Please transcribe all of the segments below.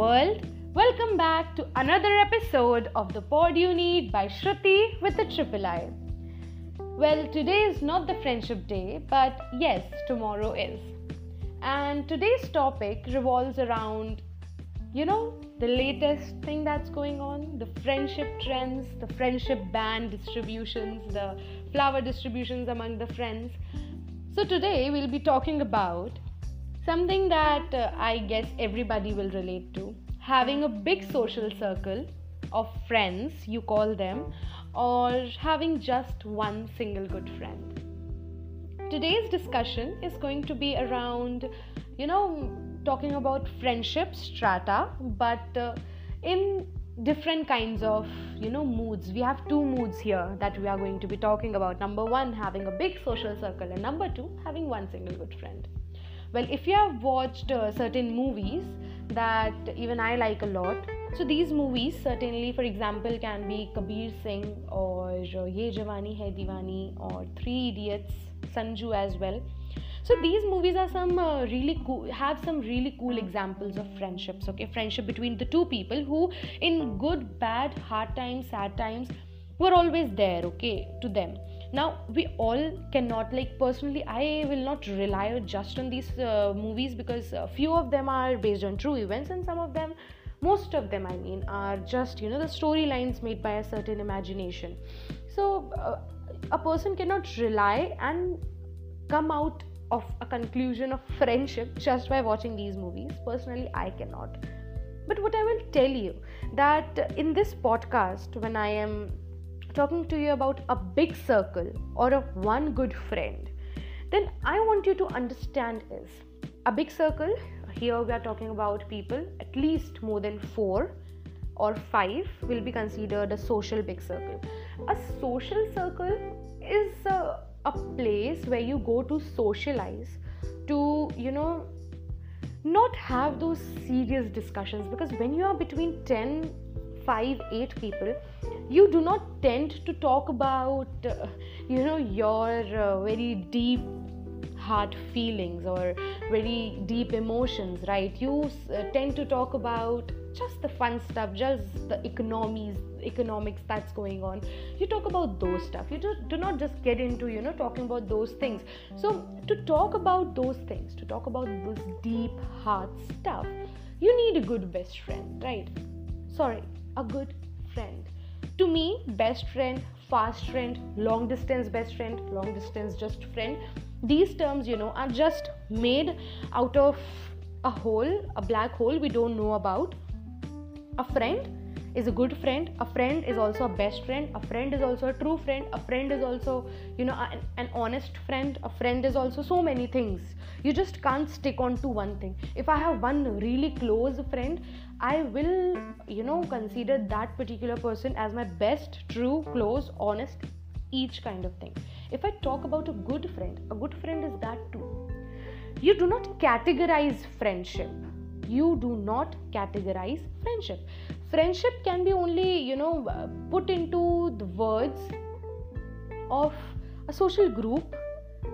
world. Welcome back to another episode of the Pod You Need by Shruti with the Triple I. Well, today is not the Friendship Day, but yes, tomorrow is. And today's topic revolves around, you know, the latest thing that's going on the friendship trends, the friendship band distributions, the flower distributions among the friends. So, today we'll be talking about something that uh, I guess everybody will relate to. Having a big social circle of friends, you call them, or having just one single good friend. Today's discussion is going to be around, you know, talking about friendship strata, but uh, in different kinds of you know moods. We have two moods here that we are going to be talking about. Number one having a big social circle and number two having one single good friend well if you have watched uh, certain movies that even i like a lot so these movies certainly for example can be kabir singh or uh, ye jawani hai diwani or three idiots sanju as well. So these movies are some uh, really cool have some really cool examples of friendships okay? Friendship between the two people who in good bad hard times sad times were always there okay to them now we all cannot like personally i will not rely just on these uh, movies because a few of them are based on true events and some of them most of them i mean are just you know the storylines made by a certain imagination. So uh, a person cannot rely and come out of a conclusion of friendship just by watching these movies. Personally i cannot. But what i will tell you that in this podcast when i am talking to you about a big circle or a one good friend then i want you to understand is a big circle here we are talking about people at least more than 4 or 5 will be considered a social big circle. A social circle is a a place where you go to socialize to you know not have those serious discussions because when you are between 10 5 8 people you do not tend to talk about uh, you know your uh, very deep heart feelings or very deep emotions right? You uh, tend to talk about just the fun stuff just the economies economics that's going on. You talk about those stuff. You do, do not just get into you know talking about those things. So to talk about those things to talk about this deep heart stuff you need a good best friend right? Sorry a good friend. To me best friend fast friend long distance best friend long distance just friend these terms you know are just made out of a hole a black hole we don't know about. A friend is a good friend a friend is also a best friend a friend is also a true friend a friend is also you know an, an, honest friend a friend is also so many things. You just can't stick on to one thing. If i have one really close friend i will you know consider that particular person as my best true close honest each kind of thing. If i talk about a good friend a good friend is that too. You do not categorize friendship. You do not categorize friendship friendship can be only you know put into the words of a social group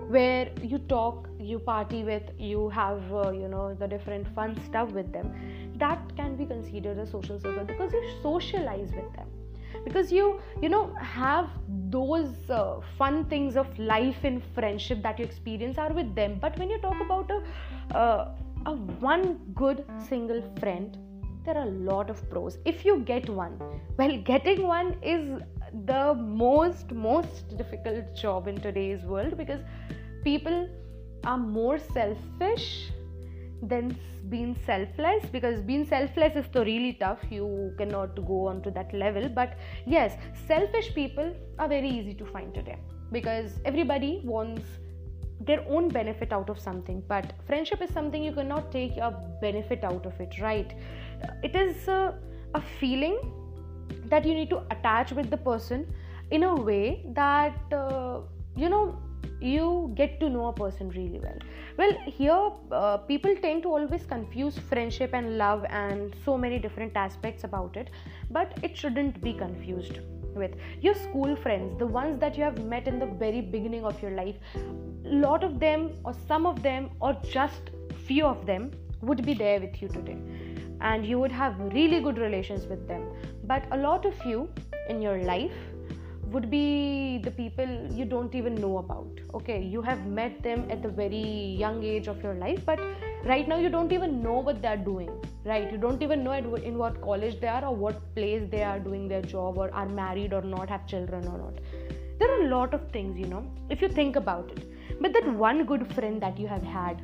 where you talk you party with you have uh, you know the different fun stuff with them. That can be considered a social circle because you socialize with them. Because you you know have those uh, fun things of life in friendship that you experience are with them. But when you talk about a, uh, a one good single friend there are a lot of pros. If you get one well getting one is the most most difficult job in today's world because people are more selfish than being selfless because being selfless is so really tough. You cannot go on to that level. But yes selfish people are very easy to find today because everybody wants their own benefit out of something. But friendship is something you cannot take a benefit out of it right? It is a, feeling that you need to attach with the person in a way that uh, you know you get to know a person really well. Well here uh, people tend to always confuse friendship and love and so many different aspects about it but it shouldn't be confused with. Your school friends the ones that you have met in the very beginning of your life a lot of them or some of them or just few of them would be there with you today. And you would have really good relations with them. But a lot of you in your life would be the people you don't even know about. Okay you have met them at the very young age of your life but right now you don't even know what they're doing right? You don't even know in what college they are or what place they are doing their job or are married or not have children or not. There are a lot of things you know if you think about it. But that one good friend that you have had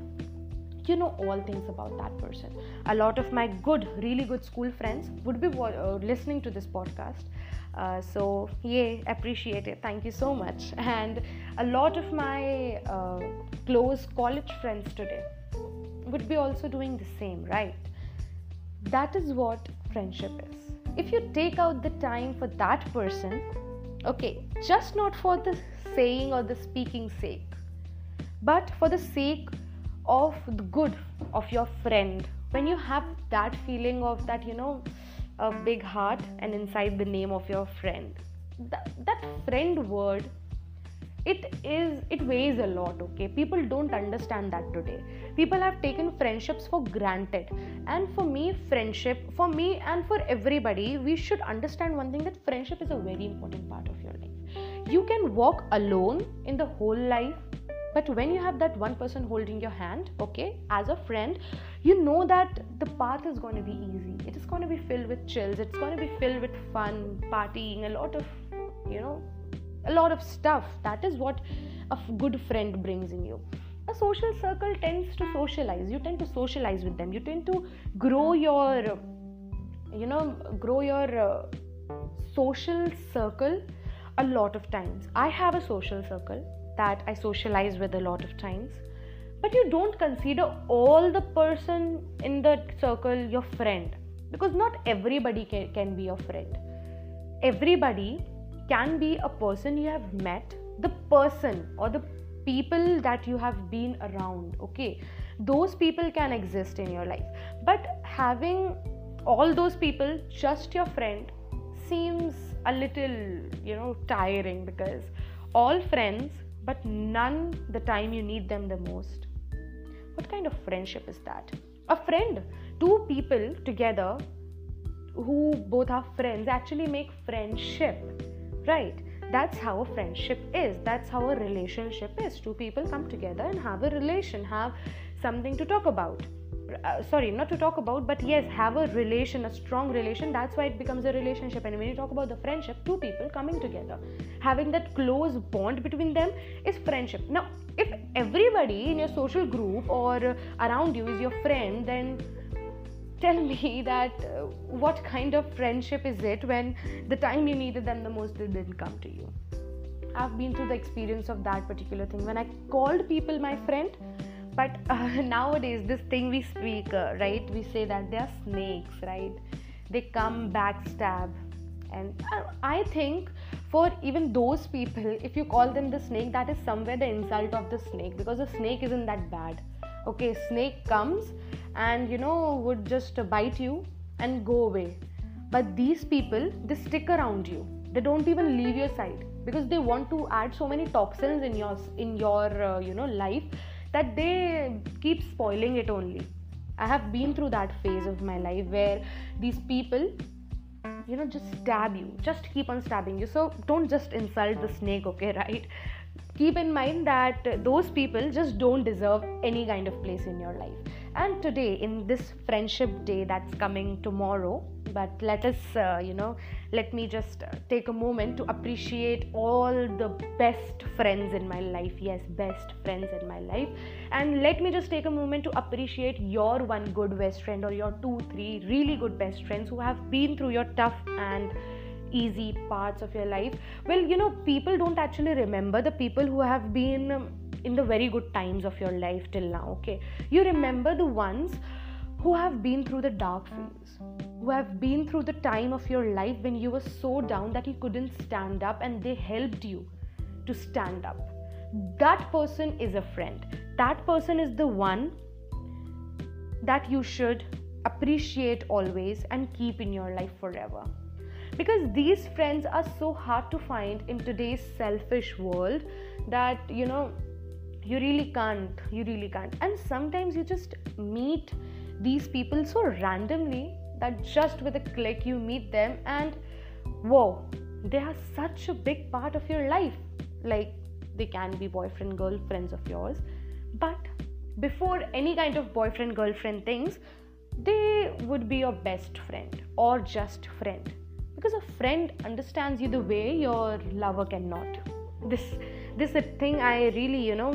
you know all things about that person. A lot of my good really good school friends would be uh, listening to this podcast. Uh, so yeah appreciate it. Thank you so much. And a lot of my uh, close college friends today would be also doing the same right? That is what friendship is. If you take out the time for that person okay just not for the saying or the speaking sake but for the sake of the good of your friend. When you have that feeling of that you know a big heart and inside the name of your friend that, that friend word it is it weighs a lot okay? People don't understand that today. People have taken friendships for granted. And for me friendship for me and for everybody we should understand one thing that friendship is a very important part of your life. You can walk alone in the whole life but when you have that one person holding your hand okay as a friend you know that the path is going to be easy. It is going to be filled with chills. It's going to be filled with fun partying a lot of you know a lot of stuff. That is what a good friend brings in you. A social circle tends to socialize. You tend to socialize with them. You tend to grow your you know grow your uh, social circle a lot of times. I have a social circle that I socialize with a lot of times. But you don't consider all the person in the circle your friend. Because not everybody can, can be your friend. Everybody can be a person you have met, the person or the people that you have been around. Okay, those people can exist in your life, but having all those people just your friend seems a little you know tiring because all friends but none the time you need them the most. What kind of friendship is that? A friend, two people together who both are friends actually make friendship, right? That's how a friendship is. That's how a relationship is. Two people come together and have a relation, have something to talk about uh, sorry not to talk about but yes have a relation a strong relation that's why it becomes a relationship and when you talk about the friendship two people coming together having that close bond between them is friendship now if everybody in your social group or around you is your friend then tell me that uh, what kind of friendship is it when the time you needed them the most they didn't come to you? I've been through the experience of that particular thing. When i called people my friend but uh, nowadays this thing we speak uh, right? We say that they are snakes right? They come backstab. And uh, i think for even those people if you call them the snake that is somewhere the insult of the snake because the snake isn't that bad. Okay snake comes and you know would just bite you and go away but these people they stick around you they don't even leave your side because they want to add so many toxins in your in your uh, you know life that they keep spoiling it only. I have been through that phase of my life where these people, you know, just stab you, just keep on stabbing you. So don't just insult the snake, okay, right? Keep in mind that those people just don't deserve any kind of place in your life. And today, in this friendship day that's coming tomorrow, but let us uh, you know let me just uh, take a moment to appreciate all the best friends in my life. Yes best friends in my life. And let me just take a moment to appreciate your one good best friend or your two three really good best friends who have been through your tough and easy parts of your life. Well you know people don't actually remember the people who have been um, in the very good times of your life till now okay you remember the ones who have been through the dark phase who have been through the time of your life when you were so down that you couldn't stand up and they helped you to stand up. That person is a friend. That person is the one that you should appreciate always and keep in your life forever. Because these friends are so hard to find in today's selfish world that you know you really can't, you really can't. And sometimes you just meet these people so randomly that just with a click you meet them and whoa, they are such a big part of your life. Like they can be boyfriend, girlfriends of yours, but before any kind of boyfriend, girlfriend things, they would be your best friend or just friend because a friend understands you the way your lover cannot this this is a thing i really you know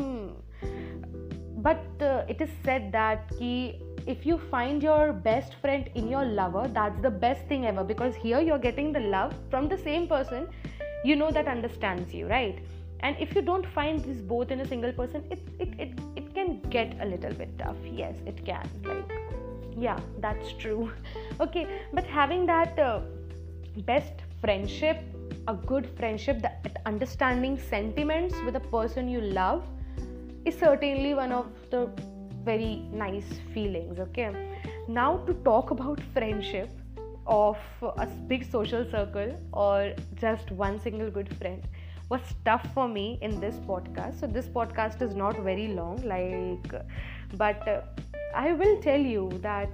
but uh, it is said that ki, if you find your best friend in your lover that's the best thing ever because here you're getting the love from the same person you know that understands you right? And if you don't find this both in a single person it it, it, it can get a little bit tough. Yes it can like yeah that's true. Okay but having that uh, best friendship a good friendship that understanding sentiments with a person you love is certainly one of the very nice feelings okay? Now to talk about friendship of a big social circle or just one single good friend was tough for me in this podcast. So this podcast is not very long like but uh, i will tell you that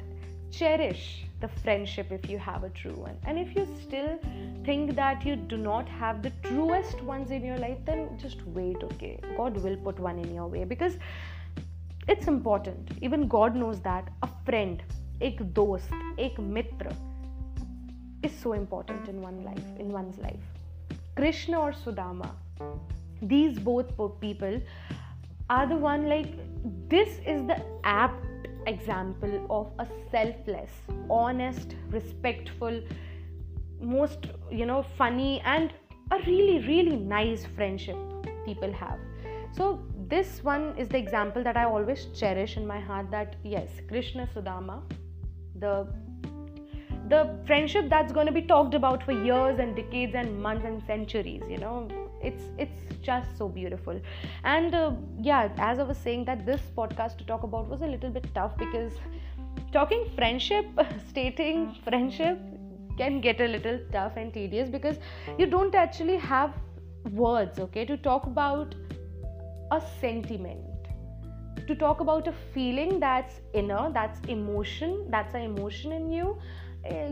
cherish the friendship if you have a true one. And if you still think that you do not have the truest ones in your life, then just wait, okay? God will put one in your way because it's important. Even God knows that a friend, ek dost, ek mitra is so important in one life, in one's life. Krishna or Sudama, these both people are the one like this is the apt example of a selfless, honest, respectful, most, you know, funny, and a really, really nice friendship people have. So, this one is the example that I always cherish in my heart that yes, Krishna Sudama, the the friendship that's going to be talked about for years and decades and months and centuries you know? It's it's just so beautiful. And uh, yeah as i was saying that this podcast to talk about was a little bit tough because talking friendship stating friendship can get a little tough and tedious because you don't actually have words okay to talk about a sentiment. To talk about a feeling that's inner that's emotion that's an emotion in you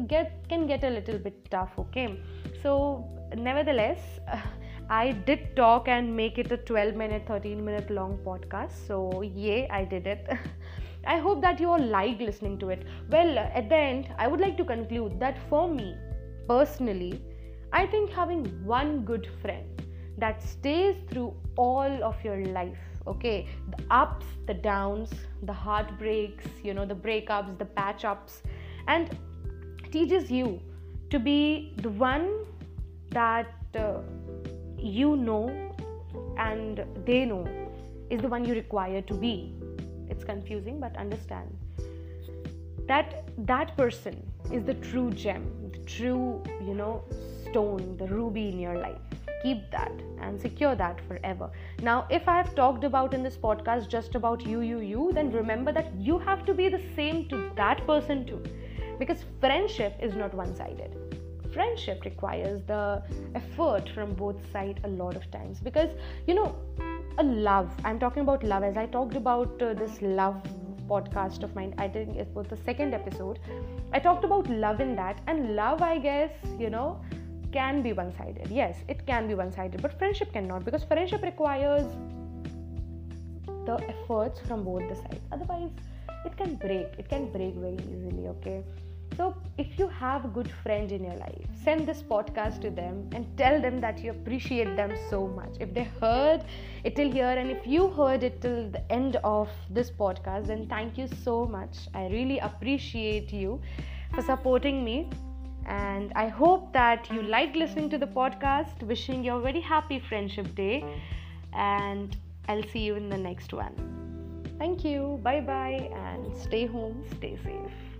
get can get a little bit tough okay so nevertheless uh, I did talk and make it a 12 minute, 13 minute long podcast. So, yay I did it. I hope that you all liked listening to it. Well, at the end, I would like to conclude that for me, personally, I think having one good friend that stays through all of your life, okay, the ups, the downs, the heartbreaks, you know, the breakups, the patch ups, and teaches you to be the one that. Uh, you know and they know is the one you require to be. It's confusing but understand that that person is the true gem the true you know stone the ruby in your life. Keep that and secure that forever. Now if i have talked about in this podcast just about you you you then remember that you have to be the same to that person too because friendship is not one sided friendship requires the effort from both sides a lot of times. Because you know a love i'm talking about love. As i talked about uh, this love podcast of mine i think it was the second episode i talked about love in that. And love i guess you know can be one sided yes it can be one sided but friendship cannot. Because friendship requires the efforts from both the sides otherwise it can break. It can break very easily okay so, if you have a good friend in your life, send this podcast to them and tell them that you appreciate them so much. If they heard it till here and if you heard it till the end of this podcast, then thank you so much. I really appreciate you for supporting me. And I hope that you liked listening to the podcast. Wishing you a very happy Friendship Day. And I'll see you in the next one. Thank you. Bye bye. And stay home, stay safe.